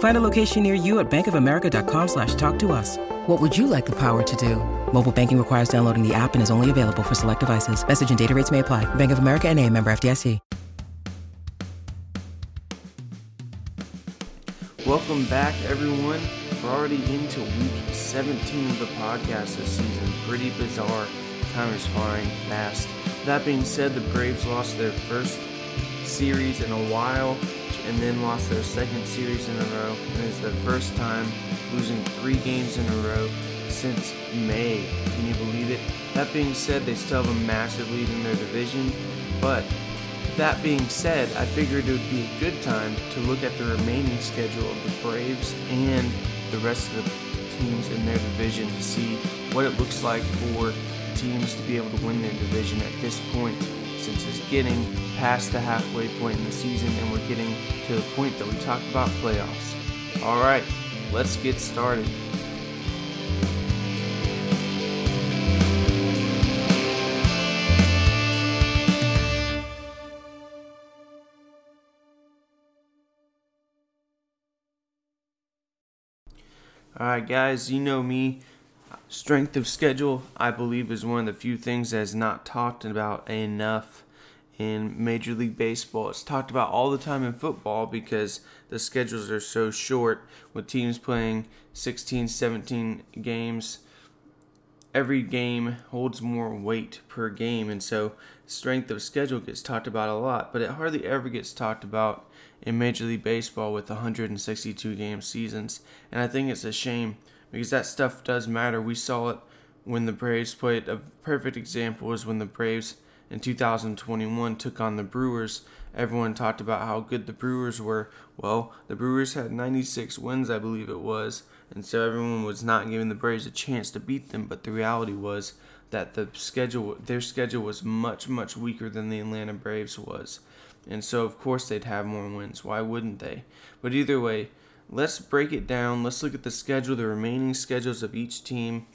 Find a location near you at bankofamerica.com slash talk to us. What would you like the power to do? Mobile banking requires downloading the app and is only available for select devices. Message and data rates may apply. Bank of America and a member FDIC. Welcome back, everyone. We're already into week 17 of the podcast this season. Pretty bizarre. Time is flying fast. That being said, the Braves lost their first series in a while and then lost their second series in a row. And it's their first time losing three games in a row since May. Can you believe it? That being said, they still have a massive lead in their division. But that being said, I figured it would be a good time to look at the remaining schedule of the Braves and the rest of the teams in their division to see what it looks like for teams to be able to win their division at this point getting past the halfway point in the season and we're getting to the point that we talked about playoffs. All right, let's get started. All right, guys, you know me. Strength of schedule, I believe, is one of the few things that is not talked about enough in Major League Baseball. It's talked about all the time in football because the schedules are so short with teams playing 16, 17 games. Every game holds more weight per game, and so strength of schedule gets talked about a lot, but it hardly ever gets talked about in Major League Baseball with 162 game seasons. And I think it's a shame because that stuff does matter. We saw it when the Braves played. A perfect example is when the Braves in 2021 took on the Brewers, everyone talked about how good the Brewers were. Well, the Brewers had 96 wins, I believe it was, and so everyone was not giving the Braves a chance to beat them. But the reality was that the schedule, their schedule was much, much weaker than the Atlanta Braves was, and so of course they'd have more wins. Why wouldn't they? But either way, let's break it down. Let's look at the schedule, the remaining schedules of each team,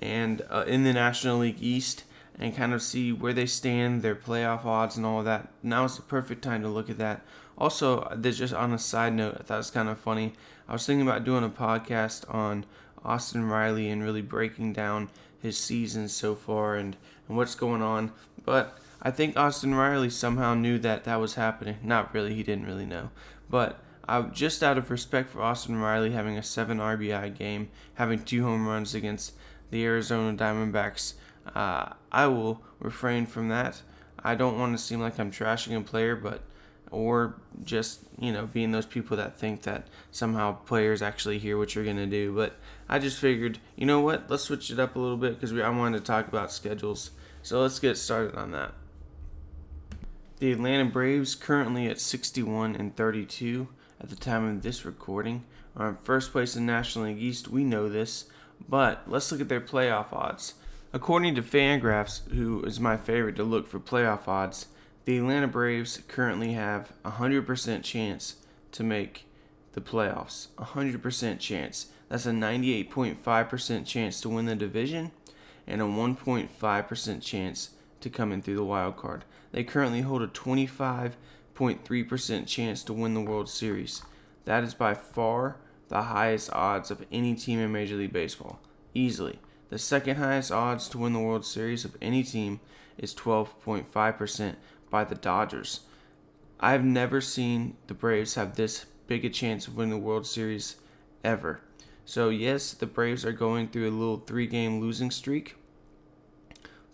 and uh, in the National League East and kind of see where they stand, their playoff odds, and all of that. Now is the perfect time to look at that. Also, there's just on a side note, I thought it was kind of funny. I was thinking about doing a podcast on Austin Riley and really breaking down his season so far and, and what's going on. But I think Austin Riley somehow knew that that was happening. Not really, he didn't really know. But I, just out of respect for Austin Riley having a 7 RBI game, having two home runs against the Arizona Diamondbacks, uh, I will refrain from that. I don't want to seem like I'm trashing a player, but or just you know being those people that think that somehow players actually hear what you're gonna do. But I just figured, you know what? Let's switch it up a little bit because I wanted to talk about schedules. So let's get started on that. The Atlanta Braves currently at 61 and 32 at the time of this recording are in first place in National League East. We know this, but let's look at their playoff odds. According to Fangraphs, who is my favorite to look for playoff odds, the Atlanta Braves currently have a 100% chance to make the playoffs. A 100% chance. That's a 98.5% chance to win the division and a 1.5% chance to come in through the wild card. They currently hold a 25.3% chance to win the World Series. That is by far the highest odds of any team in Major League Baseball. Easily. The second highest odds to win the World Series of any team is 12.5% by the Dodgers. I've never seen the Braves have this big a chance of winning the World Series ever. So, yes, the Braves are going through a little three game losing streak,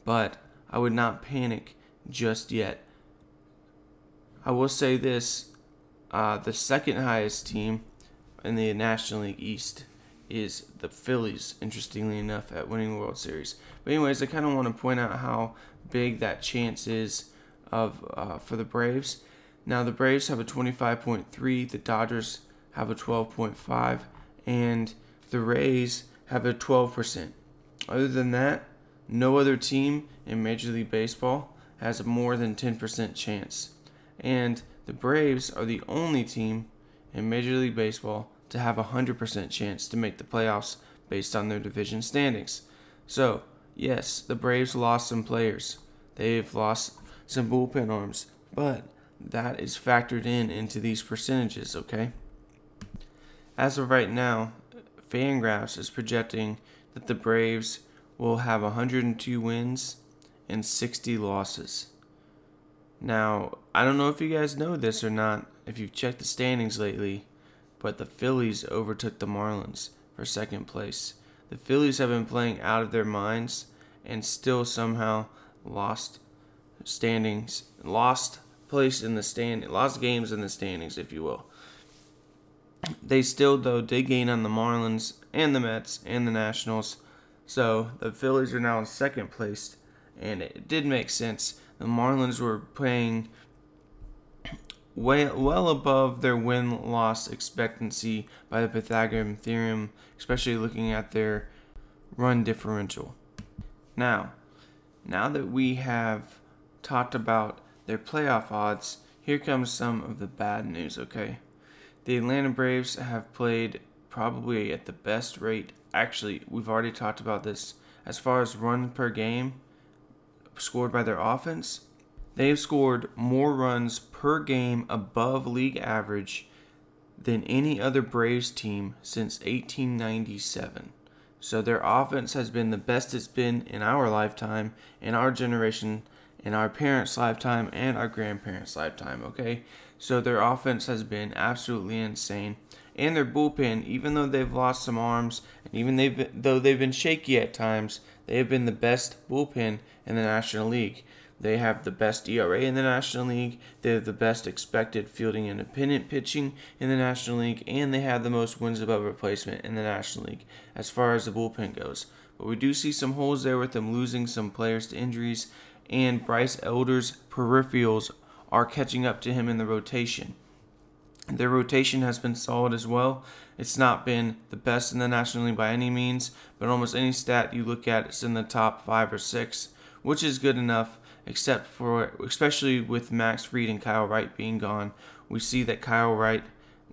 but I would not panic just yet. I will say this uh, the second highest team in the National League East is the Phillies, interestingly enough, at winning the World Series. But, anyways, I kind of want to point out how big that chance is of uh, for the Braves. Now, the Braves have a 25.3, the Dodgers have a 12.5, and the Rays have a 12%. Other than that, no other team in Major League Baseball has a more than 10% chance. And the Braves are the only team in Major League Baseball to have a 100% chance to make the playoffs based on their division standings. So, yes, the Braves lost some players. They've lost some bullpen arms, but that is factored in into these percentages, okay? As of right now, Fangraphs is projecting that the Braves will have 102 wins and 60 losses. Now, I don't know if you guys know this or not, if you've checked the standings lately, but the Phillies overtook the Marlins for second place. The Phillies have been playing out of their minds and still somehow lost standings, lost place in the stand, lost games in the standings, if you will. They still, though, did gain on the Marlins and the Mets and the Nationals. So the Phillies are now in second place, and it did make sense. The Marlins were playing way well above their win loss expectancy by the Pythagorean theorem, especially looking at their run differential. Now, now that we have talked about their playoff odds, here comes some of the bad news, okay? The Atlanta Braves have played probably at the best rate. Actually, we've already talked about this. As far as run per game scored by their offense, they have scored more runs per game above league average than any other Braves team since 1897. So their offense has been the best it's been in our lifetime, in our generation, in our parents' lifetime, and our grandparents' lifetime, okay? So their offense has been absolutely insane. And their bullpen, even though they've lost some arms, and even they've been, though they've been shaky at times, they have been the best bullpen in the National League. They have the best ERA in the National League. They have the best expected fielding independent pitching in the National League, and they have the most wins above replacement in the National League as far as the bullpen goes. But we do see some holes there with them losing some players to injuries, and Bryce Elder's peripherals are catching up to him in the rotation. Their rotation has been solid as well. It's not been the best in the National League by any means, but almost any stat you look at, it's in the top five or six, which is good enough. Except for, especially with Max Fried and Kyle Wright being gone, we see that Kyle Wright,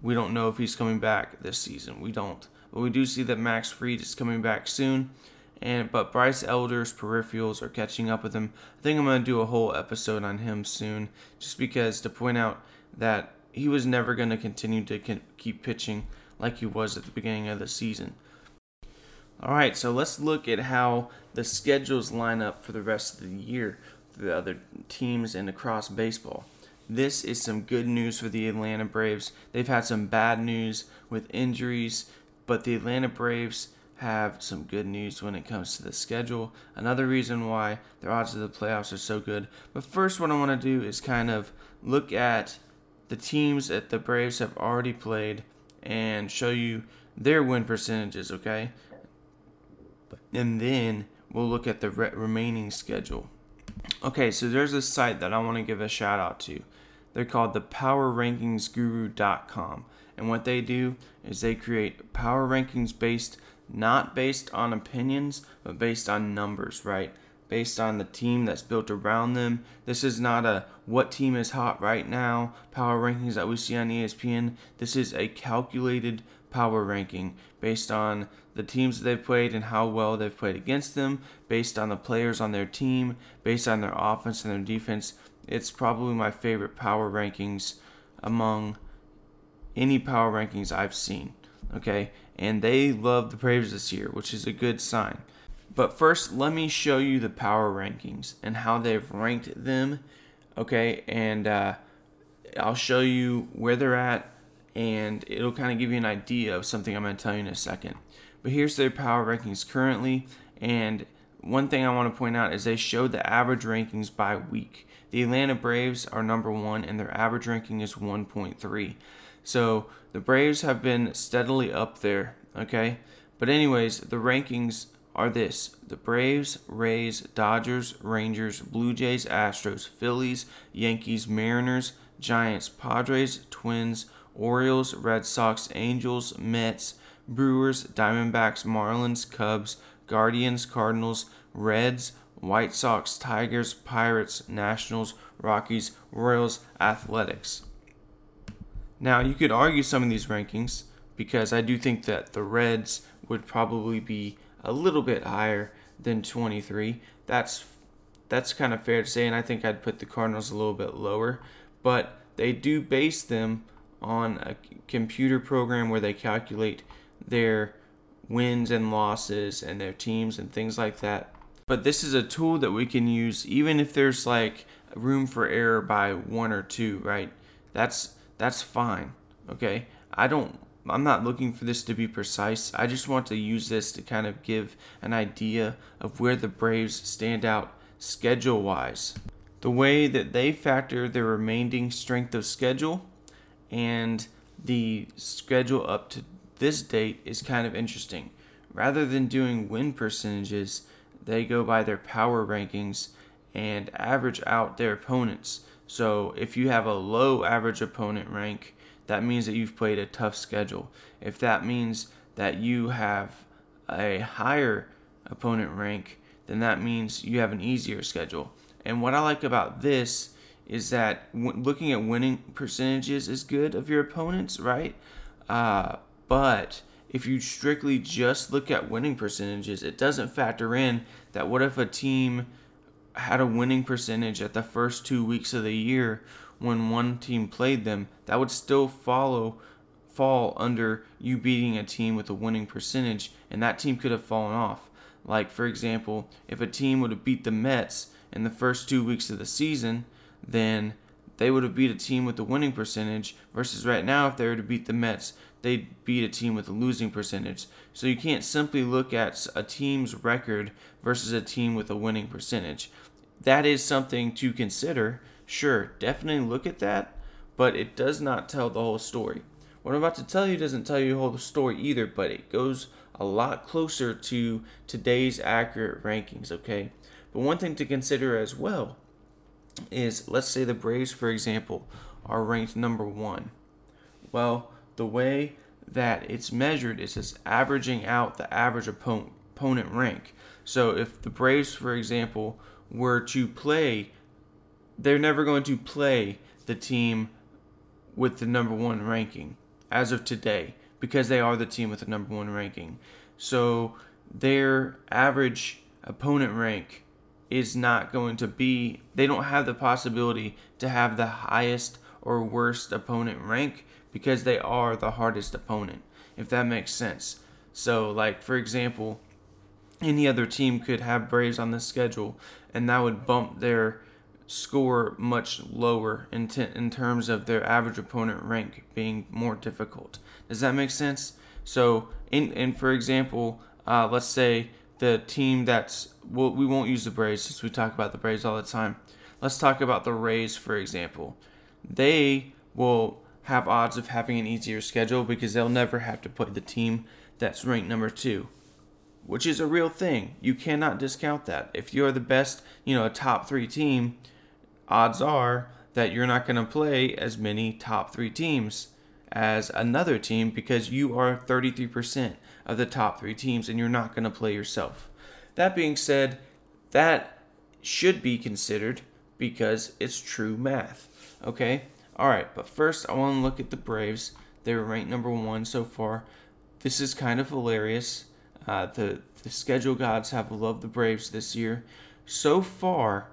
we don't know if he's coming back this season. We don't, but we do see that Max Fried is coming back soon and but Bryce Elder's peripherals are catching up with him. I think I'm gonna do a whole episode on him soon, just because to point out that he was never gonna continue to keep pitching like he was at the beginning of the season. All right, so let's look at how the schedules line up for the rest of the year the other teams and across baseball. This is some good news for the Atlanta Braves. They've had some bad news with injuries, but the Atlanta Braves have some good news when it comes to the schedule. Another reason why their odds of the playoffs are so good. But first, what I want to do is kind of look at the teams that the Braves have already played and show you their win percentages, okay? And then we'll look at the re- remaining schedule. Okay, so there's a site that I want to give a shout out to. They're called the PowerRankingsGuru.com. And what they do is they create power rankings based not based on opinions, but based on numbers, right? Based on the team that's built around them. This is not a what team is hot right now power rankings that we see on ESPN. This is a calculated power ranking based on the teams they've played and how well they've played against them, based on the players on their team, based on their offense and their defense. It's probably my favorite power rankings among any power rankings I've seen. Okay, and they love the Braves this year, which is a good sign. But first, let me show you the power rankings and how they've ranked them. Okay, and uh, I'll show you where they're at, and it'll kind of give you an idea of something I'm going to tell you in a second. But here's their power rankings currently, and one thing I want to point out is they show the average rankings by week. The Atlanta Braves are number one, and their average ranking is 1.3. So the Braves have been steadily up there, okay? But, anyways, the rankings are this the Braves, Rays, Dodgers, Rangers, Blue Jays, Astros, Phillies, Yankees, Mariners, Giants, Padres, Twins, Orioles, Red Sox, Angels, Mets, Brewers, Diamondbacks, Marlins, Cubs, Guardians, Cardinals, Reds, White Sox, Tigers, Pirates, Nationals, Rockies, Royals, Athletics. Now, you could argue some of these rankings because I do think that the Reds would probably be a little bit higher than 23. That's that's kind of fair to say, and I think I'd put the Cardinals a little bit lower. But they do base them on a computer program where they calculate their wins and losses and their teams and things like that. But this is a tool that we can use even if there's like room for error by one or two, right? That's that's fine. Okay? I don't I'm not looking for this to be precise. I just want to use this to kind of give an idea of where the Braves stand out schedule wise. The way that they factor their remaining strength of schedule and the schedule up to this date is kind of interesting. Rather than doing win percentages, they go by their power rankings and average out their opponents. So if you have a low average opponent rank, that means that you've played a tough schedule. If that means that you have a higher opponent rank, then that means you have an easier schedule. And what I like about this is that looking at winning percentages is good of your opponents, right? Uh, but if you strictly just look at winning percentages, it doesn't factor in that what if a team had a winning percentage at the first two weeks of the year when one team played them, that would still follow fall under you beating a team with a winning percentage, and that team could have fallen off. Like for example, if a team would have beat the Mets in the first two weeks of the season, then they would have beat a team with a winning percentage versus right now if they were to beat the Mets, they'd beat a team with a losing percentage. So you can't simply look at a team's record versus a team with a winning percentage. That is something to consider Sure, definitely look at that, but it does not tell the whole story. What I'm about to tell you doesn't tell you the whole story either, but it goes a lot closer to today's accurate rankings, okay? But one thing to consider as well is let's say the Braves, for example, are ranked number one. Well, the way that it's measured is it's averaging out the average opponent opponent rank. So if the Braves, for example, were to play they're never going to play the team with the number one ranking as of today because they are the team with the number one ranking. So their average opponent rank is not going to be, they don't have the possibility to have the highest or worst opponent rank because they are the hardest opponent, if that makes sense. So, like, for example, any other team could have Braves on the schedule and that would bump their score much lower in, t- in terms of their average opponent rank being more difficult. Does that make sense? So, in, and for example, uh, let's say the team that's, well, we won't use the Braves since we talk about the Braves all the time. Let's talk about the Rays, for example. They will have odds of having an easier schedule because they'll never have to play the team that's ranked number two which is a real thing. You cannot discount that. If you're the best, you know, a top three team, odds are that you're not going to play as many top three teams as another team because you are 33% of the top three teams and you're not going to play yourself. That being said, that should be considered because it's true math. Okay? All right, but first I want to look at the Braves. They're ranked number one so far. This is kind of hilarious. Uh, the the schedule gods have loved the Braves this year. So far,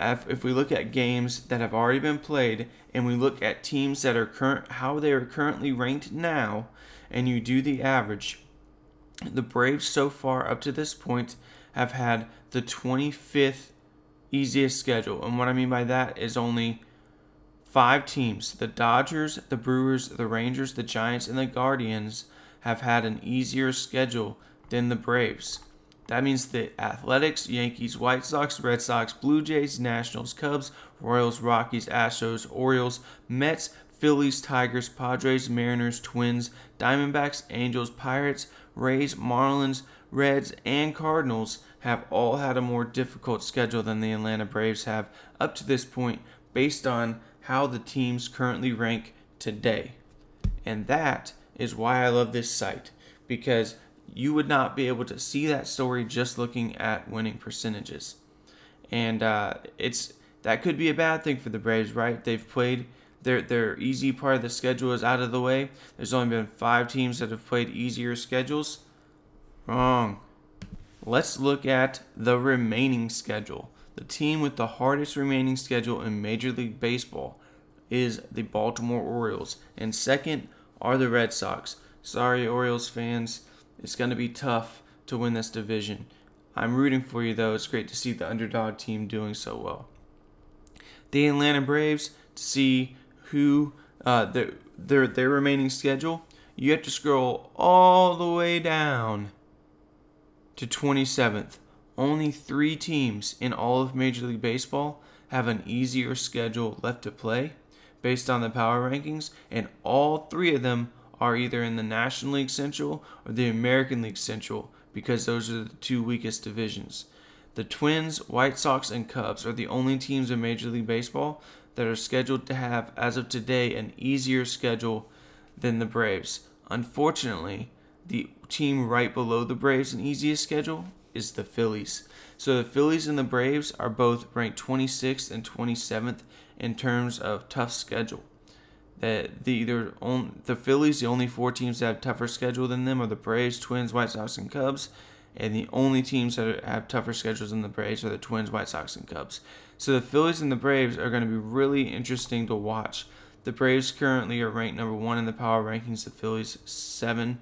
if we look at games that have already been played and we look at teams that are current how they are currently ranked now and you do the average the Braves so far up to this point have had the 25th easiest schedule. And what I mean by that is only five teams the Dodgers the Brewers the Rangers the Giants and the Guardians have had an easier schedule than the Braves That means the Athletics, Yankees, White Sox, Red Sox, Blue Jays, Nationals, Cubs, Royals, Rockies, Astros, Orioles, Mets, Phillies, Tigers, Padres, Mariners, Twins, Diamondbacks, Angels, Pirates, Rays, Marlins, Reds, and Cardinals have all had a more difficult schedule than the Atlanta Braves have up to this point based on how the teams currently rank today. And that is why I love this site because you would not be able to see that story just looking at winning percentages. And uh, it's that could be a bad thing for the Braves, right? They've played their their easy part of the schedule is out of the way. There's only been five teams that have played easier schedules. Wrong. Let's look at the remaining schedule. The team with the hardest remaining schedule in Major League Baseball is the Baltimore Orioles, and second are the Red Sox. Sorry, Orioles fans, it's going to be tough to win this division. I'm rooting for you, though. It's great to see the underdog team doing so well. The Atlanta Braves, to see who uh, their, their, their remaining schedule, you have to scroll all the way down to 27th. Only three teams in all of Major League Baseball have an easier schedule left to play based on the power rankings, and all three of them are either in the National League Central or the American League Central because those are the two weakest divisions. The Twins, White Sox, and Cubs are the only teams in Major League Baseball that are scheduled to have, as of today, an easier schedule than the Braves. Unfortunately, the team right below the Braves in easiest schedule is the Phillies. So the Phillies and the Braves are both ranked 26th and 27th in terms of tough schedule. That the either on, the Phillies, the only four teams that have tougher schedule than them are the Braves, Twins, White Sox, and Cubs. And the only teams that have tougher schedules than the Braves are the Twins, White Sox, and Cubs. So the Phillies and the Braves are going to be really interesting to watch. The Braves currently are ranked number one in the power rankings. The Phillies seven.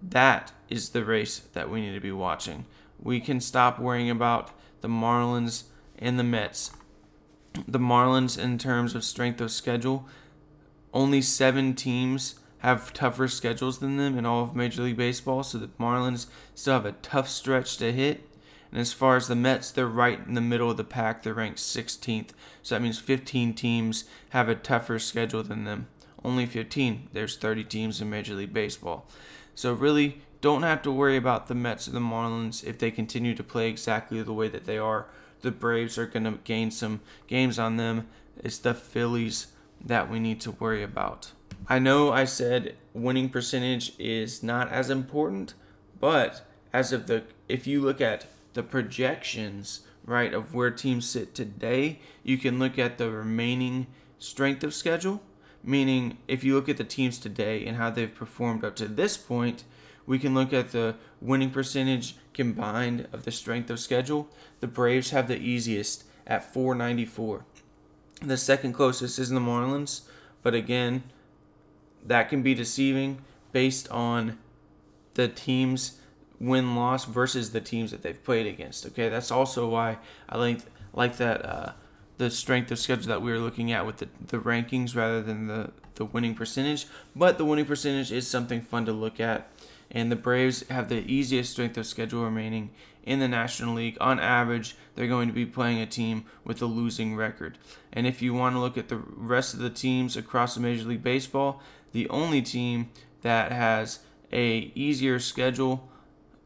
That is the race that we need to be watching. We can stop worrying about the Marlins and the Mets. The Marlins, in terms of strength of schedule, only seven teams have tougher schedules than them in all of Major League Baseball, so the Marlins still have a tough stretch to hit. And as far as the Mets, they're right in the middle of the pack. They're ranked 16th. So that means 15 teams have a tougher schedule than them. Only 15. There's 30 teams in Major League Baseball. So really, don't have to worry about the Mets or the Marlins if they continue to play exactly the way that they are. The Braves are going to gain some games on them. It's the Phillies that we need to worry about. I know I said winning percentage is not as important, but as of the if you look at the projections, right, of where teams sit today, you can look at the remaining strength of schedule. Meaning, if you look at the teams today and how they've performed up to this point, we can look at the winning percentage combined of the strength of schedule. The Braves have the easiest at 494. The second closest is the Marlins, but again, that can be deceiving based on the teams win loss versus the teams that they've played against. Okay, that's also why I like like that uh, the strength of schedule that we were looking at with the, the rankings rather than the the winning percentage. But the winning percentage is something fun to look at, and the Braves have the easiest strength of schedule remaining in the National League. On average, they're going to be playing a team with a losing record. And if you want to look at the rest of the teams across the Major League Baseball, the only team that has a easier schedule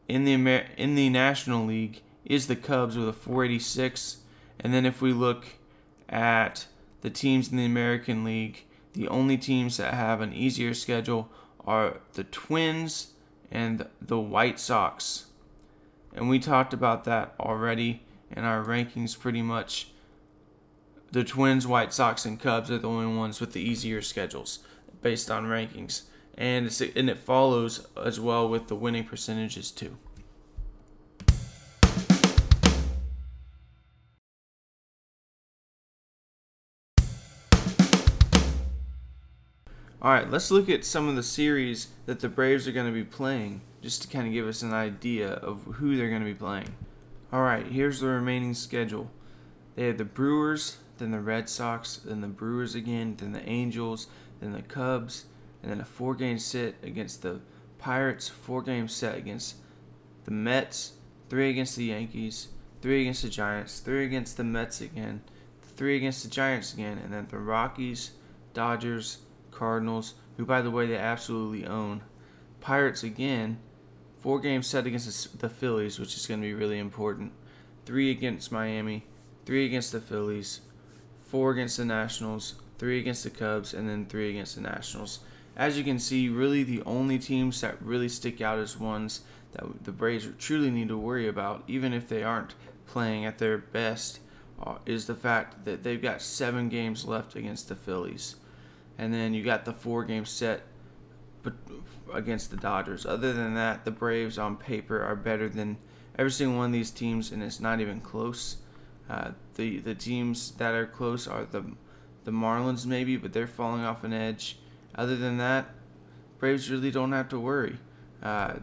in the Amer- in the National League is the Cubs with a 486, and then if we look at the teams in the American League, the only teams that have an easier schedule are the Twins and the White Sox. And we talked about that already in our rankings pretty much. The Twins, White Sox, and Cubs are the only ones with the easier schedules based on rankings and and it follows as well with the winning percentages too. All right, let's look at some of the series that the Braves are going to be playing, just to kind of give us an idea of who they're going to be playing. All right, here's the remaining schedule. They have the Brewers, then the Red Sox, then the Brewers again, then the Angels, then the Cubs, and then a four game set against the Pirates, four game set against the Mets, three against the Yankees, three against the Giants, three against the Mets again, three against the Giants again, and then the Rockies, Dodgers, Cardinals, who by the way they absolutely own, Pirates again, four games set against the Phillies, which is going to be really important, three against Miami, three against the Phillies, four against the Nationals, three against the Cubs, and then three against the Nationals. As you can see, really the only teams that really stick out as ones that the Braves truly need to worry about, even if they aren't playing at their best, uh, is the fact that they've got seven games left against the Phillies. And then you got the four game set against the Dodgers. Other than that, the Braves on paper are better than every single one of these teams, and it's not even close. Uh, the the teams that are close are the the Marlins maybe, but they're falling off an edge. Other than that, Braves really don't have to worry. Uh,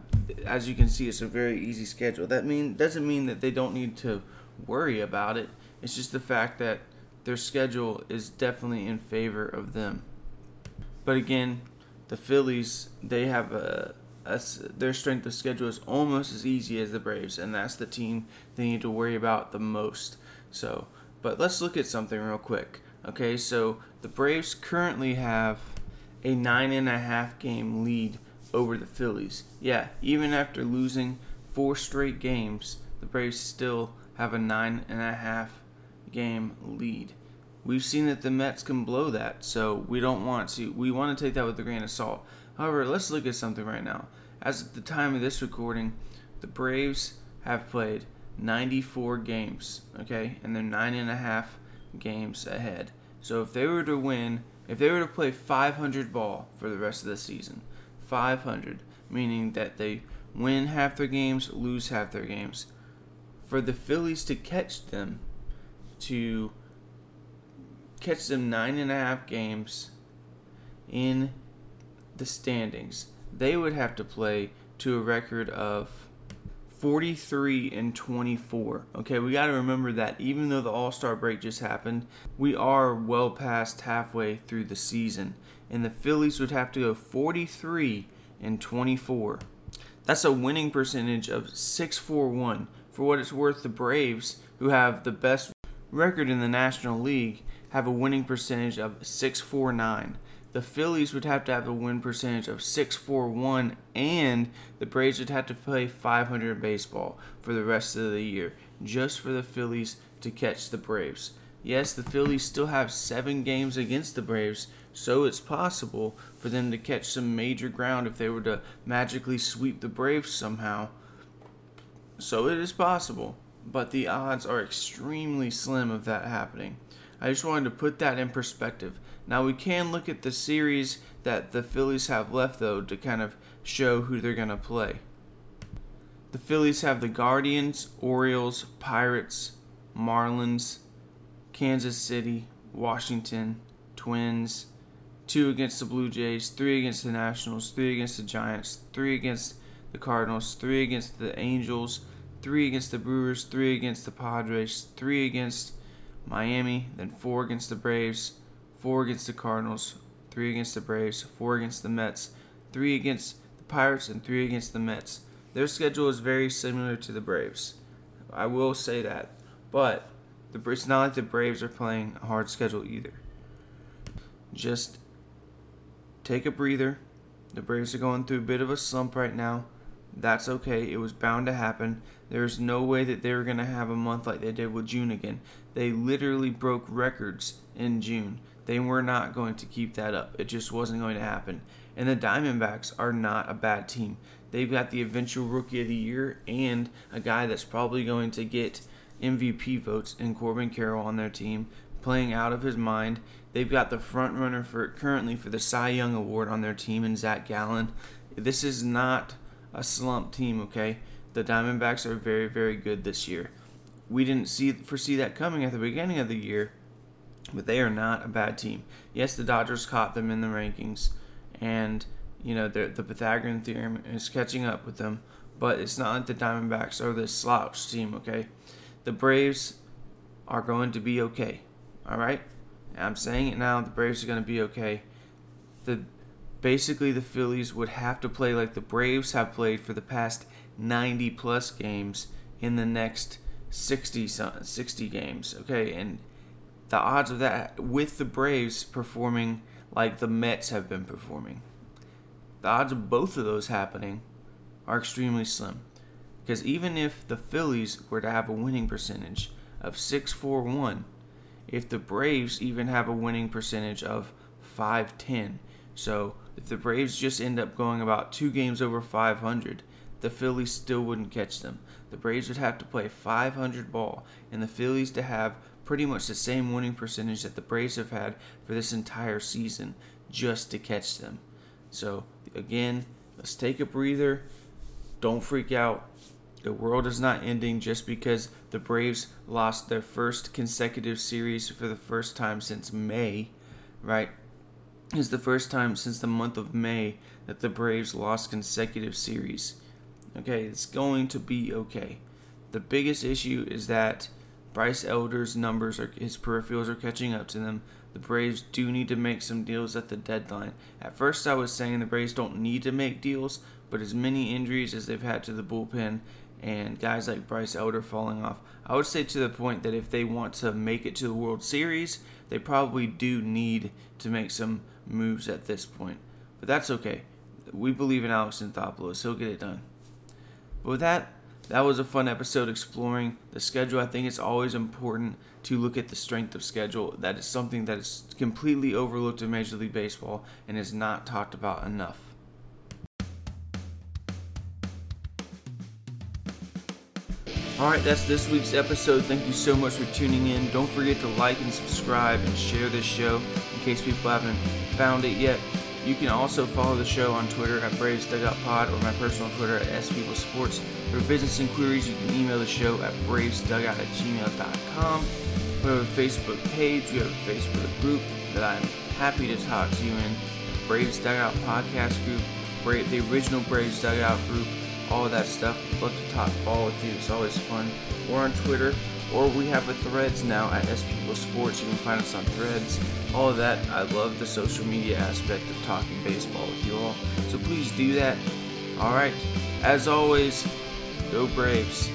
as you can see, it's a very easy schedule. That mean doesn't mean that they don't need to worry about it. It's just the fact that their schedule is definitely in favor of them. But again, the Phillies they have a, a, their strength of schedule is almost as easy as the Braves, and that's the team they need to worry about the most. So, but let's look at something real quick. Okay, so the Braves currently have a nine and a half game lead over the Phillies. Yeah, even after losing four straight games, the Braves still have a nine and a half game lead. We've seen that the Mets can blow that, so we don't want to. We want to take that with a grain of salt. However, let's look at something right now. As at the time of this recording, the Braves have played 94 games, okay, and they're nine and a half games ahead. So if they were to win, if they were to play 500 ball for the rest of the season, 500, meaning that they win half their games, lose half their games, for the Phillies to catch them, to catch them nine and a half games in the standings, they would have to play to a record of 43 and 24. Okay, we got to remember that even though the All Star break just happened, we are well past halfway through the season, and the Phillies would have to go 43 and 24. That's a winning percentage of 641. For what it's worth, the Braves, who have the best record in the National League, have a winning percentage of 649 the Phillies would have to have a win percentage of 641 and the Braves would have to play 500 baseball for the rest of the year just for the Phillies to catch the Braves. Yes, the Phillies still have 7 games against the Braves, so it's possible for them to catch some major ground if they were to magically sweep the Braves somehow. So it is possible, but the odds are extremely slim of that happening. I just wanted to put that in perspective. Now we can look at the series that the Phillies have left though to kind of show who they're going to play. The Phillies have the Guardians, Orioles, Pirates, Marlins, Kansas City, Washington, Twins, two against the Blue Jays, three against the Nationals, three against the Giants, three against the Cardinals, three against the Angels, three against the Brewers, three against the Padres, three against Miami, then four against the Braves, four against the Cardinals, three against the Braves, four against the Mets, three against the Pirates, and three against the Mets. Their schedule is very similar to the Braves. I will say that. But the it's not like the Braves are playing a hard schedule either. Just take a breather. The Braves are going through a bit of a slump right now. That's okay. It was bound to happen. There's no way that they were going to have a month like they did with June again. They literally broke records in June. They were not going to keep that up. It just wasn't going to happen. And the Diamondbacks are not a bad team. They've got the eventual rookie of the year and a guy that's probably going to get MVP votes in Corbin Carroll on their team, playing out of his mind. They've got the front runner for currently for the Cy Young Award on their team in Zach Gallen. This is not a slump team, okay? The Diamondbacks are very, very good this year. We didn't see foresee that coming at the beginning of the year, but they are not a bad team. Yes, the Dodgers caught them in the rankings, and you know the Pythagorean theorem is catching up with them. But it's not like the Diamondbacks are this slouch team. Okay, the Braves are going to be okay. All right, I'm saying it now. The Braves are going to be okay. The basically the Phillies would have to play like the Braves have played for the past 90 plus games in the next 60 60 games. Okay, and the odds of that with the Braves performing like the Mets have been performing, the odds of both of those happening are extremely slim. Because even if the Phillies were to have a winning percentage of 641, if the Braves even have a winning percentage of 510, so if the Braves just end up going about two games over 500, the Phillies still wouldn't catch them. The Braves would have to play 500 ball, and the Phillies to have pretty much the same winning percentage that the Braves have had for this entire season just to catch them. So, again, let's take a breather. Don't freak out. The world is not ending just because the Braves lost their first consecutive series for the first time since May, right? It's the first time since the month of May that the Braves lost consecutive series. Okay, it's going to be okay. The biggest issue is that Bryce Elder's numbers are his peripherals are catching up to them. The Braves do need to make some deals at the deadline. At first, I was saying the Braves don't need to make deals, but as many injuries as they've had to the bullpen and guys like Bryce Elder falling off, I would say to the point that if they want to make it to the World Series, they probably do need to make some moves at this point. But that's okay. We believe in Alex Anthopoulos. He'll get it done. But with that, that was a fun episode exploring the schedule. I think it's always important to look at the strength of schedule. That is something that is completely overlooked in Major League Baseball and is not talked about enough. Alright, that's this week's episode. Thank you so much for tuning in. Don't forget to like and subscribe and share this show in case people haven't found it yet. You can also follow the show on Twitter at Braves Dugout Pod or my personal Twitter at SPeople Sports. For business inquiries, you can email the show at bravesdugout at gmail.com. We have a Facebook page, we have a Facebook group that I'm happy to talk to you in. Braves Dugout Podcast Group, the original Braves Dugout Group, all that stuff. Love to talk ball with you. It's always fun. We're on Twitter, or we have a Threads now at S People Sports. You can find us on Threads. All of that. I love the social media aspect of talking baseball with you all. So please do that. All right. As always, go Braves.